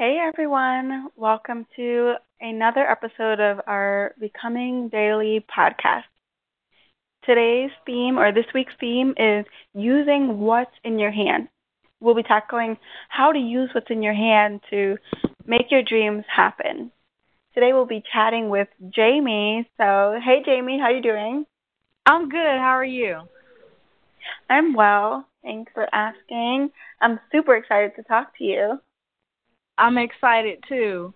Hey everyone, welcome to another episode of our Becoming Daily podcast. Today's theme, or this week's theme, is using what's in your hand. We'll be tackling how to use what's in your hand to make your dreams happen. Today we'll be chatting with Jamie. So, hey Jamie, how you doing? I'm good. How are you? I'm well. Thanks for asking. I'm super excited to talk to you. I'm excited too.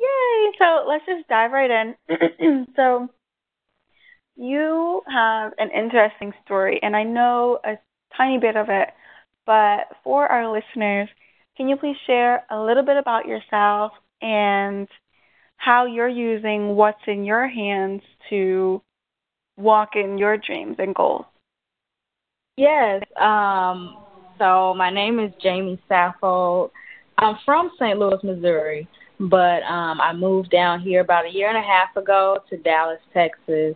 Yay! So let's just dive right in. so you have an interesting story, and I know a tiny bit of it, but for our listeners, can you please share a little bit about yourself and how you're using what's in your hands to walk in your dreams and goals? Yes. Um, so my name is Jamie Saffold. I'm from St. Louis, Missouri, but um, I moved down here about a year and a half ago to Dallas, Texas.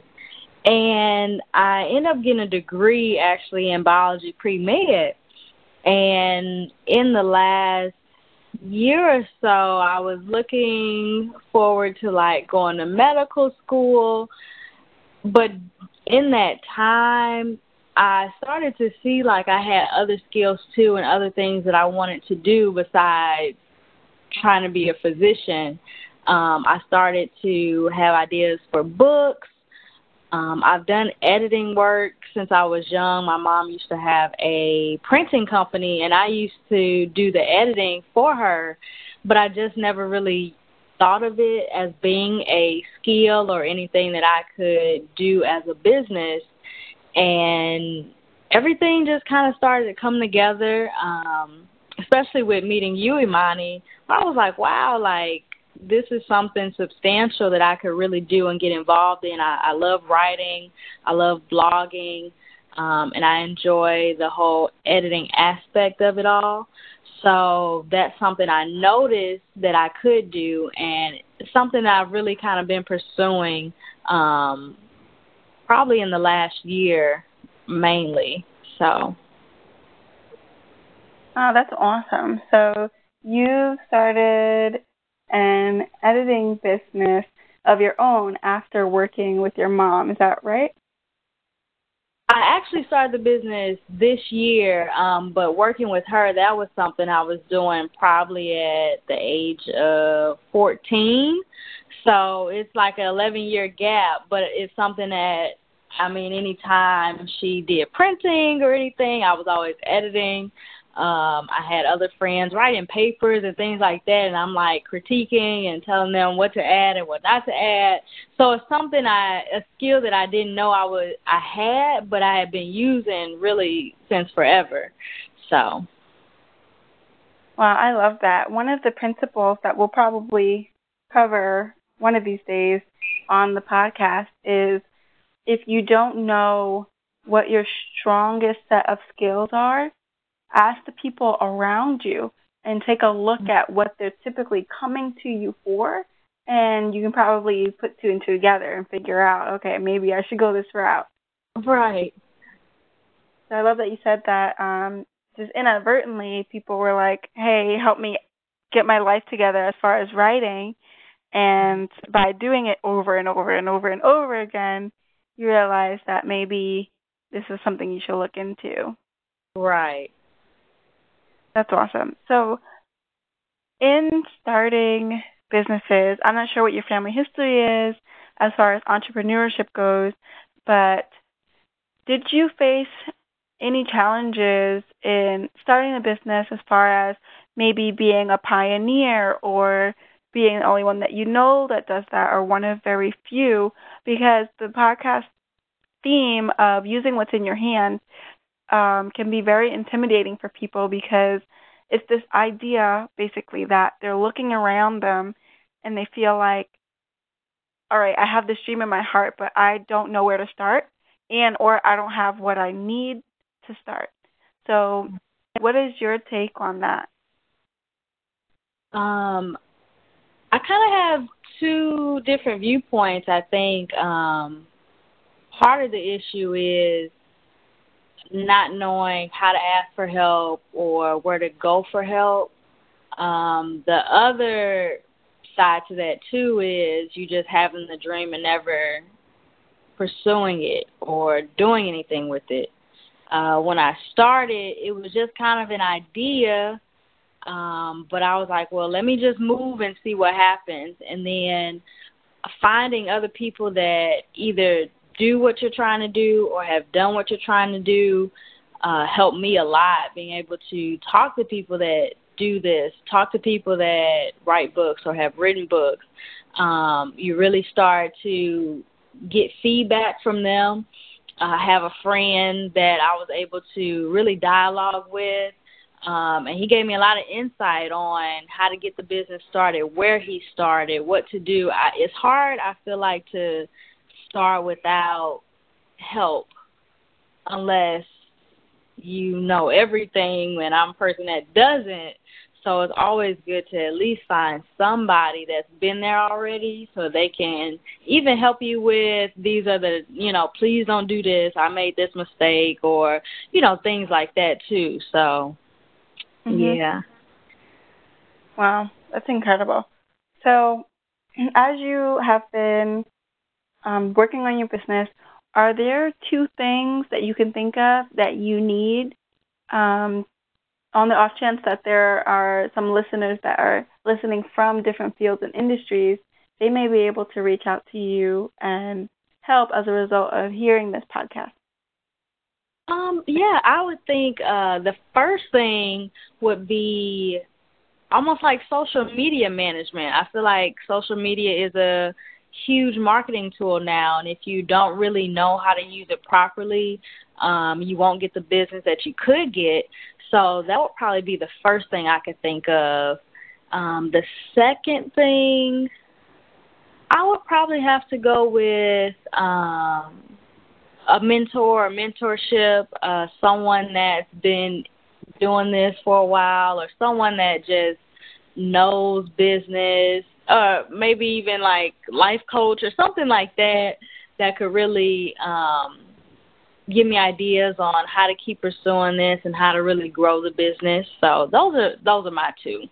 And I ended up getting a degree actually in biology pre med. And in the last year or so, I was looking forward to like going to medical school. But in that time, I started to see like I had other skills too and other things that I wanted to do besides trying to be a physician. Um, I started to have ideas for books. Um, I've done editing work since I was young. My mom used to have a printing company, and I used to do the editing for her, but I just never really thought of it as being a skill or anything that I could do as a business and everything just kind of started to come together. Um, especially with meeting you, Imani, I was like, wow, like this is something substantial that I could really do and get involved in. I, I love writing, I love blogging, um, and I enjoy the whole editing aspect of it all. So that's something I noticed that I could do, and something that I've really kind of been pursuing um, probably in the last year mainly. So. Oh, that's awesome. So you started an editing business of your own after working with your mom. Is that right? I actually started the business this year, um, but working with her, that was something I was doing probably at the age of 14. So it's like an 11 year gap, but it's something that I mean, anytime she did printing or anything, I was always editing. Um, I had other friends writing papers and things like that, and I'm like critiquing and telling them what to add and what not to add. So it's something I, a skill that I didn't know I would, I had, but I had been using really since forever. So. Well, I love that. One of the principles that we'll probably cover one of these days on the podcast is if you don't know what your strongest set of skills are, ask the people around you and take a look at what they're typically coming to you for. And you can probably put two and two together and figure out, okay, maybe I should go this route. Right. So I love that you said that. Um, just inadvertently, people were like, hey, help me get my life together as far as writing. And by doing it over and over and over and over again, you realize that maybe this is something you should look into. Right. That's awesome. So, in starting businesses, I'm not sure what your family history is as far as entrepreneurship goes, but did you face any challenges in starting a business as far as maybe being a pioneer or being the only one that you know that does that or one of very few because the podcast theme of using what's in your hand um, can be very intimidating for people because it's this idea basically that they're looking around them and they feel like all right i have this dream in my heart but i don't know where to start and or i don't have what i need to start so what is your take on that um I kind of have two different viewpoints. I think um, part of the issue is not knowing how to ask for help or where to go for help. Um, the other side to that too is you just having the dream and never pursuing it or doing anything with it. Uh, when I started, it was just kind of an idea, um, but I was like, well, let me just move and see what happens. And then finding other people that either do what you're trying to do or have done what you're trying to do uh, helped me a lot. Being able to talk to people that do this, talk to people that write books or have written books. Um, you really start to get feedback from them. I have a friend that I was able to really dialogue with, um, and he gave me a lot of insight on how to get the business started, where he started, what to do. I, it's hard, I feel like, to start without help unless you know everything and I'm a person that doesn't. So it's always good to at least find somebody that's been there already so they can even help you with these are the, you know, please don't do this. I made this mistake or, you know, things like that too. So, mm-hmm. yeah. Wow, that's incredible. So, as you have been um, working on your business, are there two things that you can think of that you need um, on the off chance that there are some listeners that are listening from different fields and industries? They may be able to reach out to you and help as a result of hearing this podcast. Um, yeah, I would think uh, the first thing would be almost like social media management. I feel like social media is a huge marketing tool now, and if you don't really know how to use it properly, um, you won't get the business that you could get. So that would probably be the first thing I could think of. Um, the second thing, I would probably have to go with um, a mentor or mentorship, uh, someone that's been doing this for a while, or someone that just knows business uh maybe even like life coach or something like that that could really um give me ideas on how to keep pursuing this and how to really grow the business. So those are those are my two.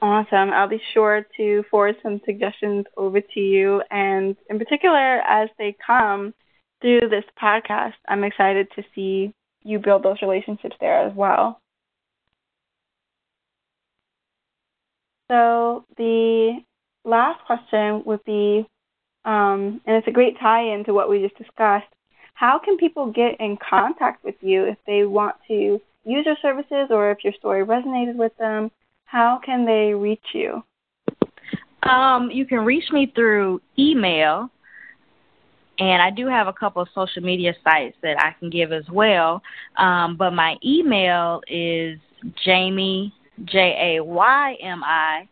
Awesome. I'll be sure to forward some suggestions over to you and in particular as they come through this podcast, I'm excited to see you build those relationships there as well. So the last question would be, um, and it's a great tie-in to what we just discussed. How can people get in contact with you if they want to use your services or if your story resonated with them? How can they reach you? Um, you can reach me through email, and I do have a couple of social media sites that I can give as well. Um, but my email is Jamie J A Y M I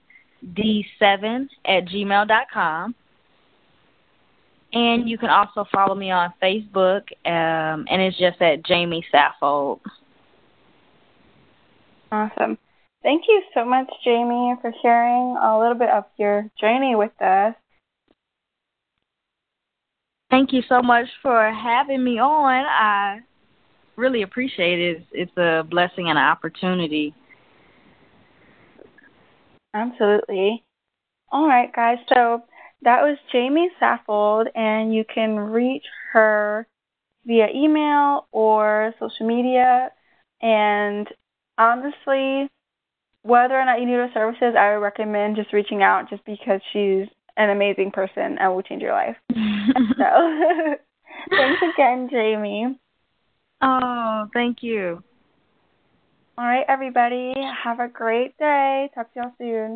D seven at gmail dot com. And you can also follow me on Facebook, um, and it's just at Jamie Saffold. Awesome. Thank you so much, Jamie, for sharing a little bit of your journey with us. Thank you so much for having me on. I really appreciate it. It's a blessing and an opportunity. Absolutely. All right, guys. So that was Jamie Saffold, and you can reach her via email or social media. And honestly, whether or not you need her services, I would recommend just reaching out just because she's an amazing person and will change your life. so thanks again, Jamie. Oh, thank you. All right, everybody. Have a great day. Talk to y'all soon.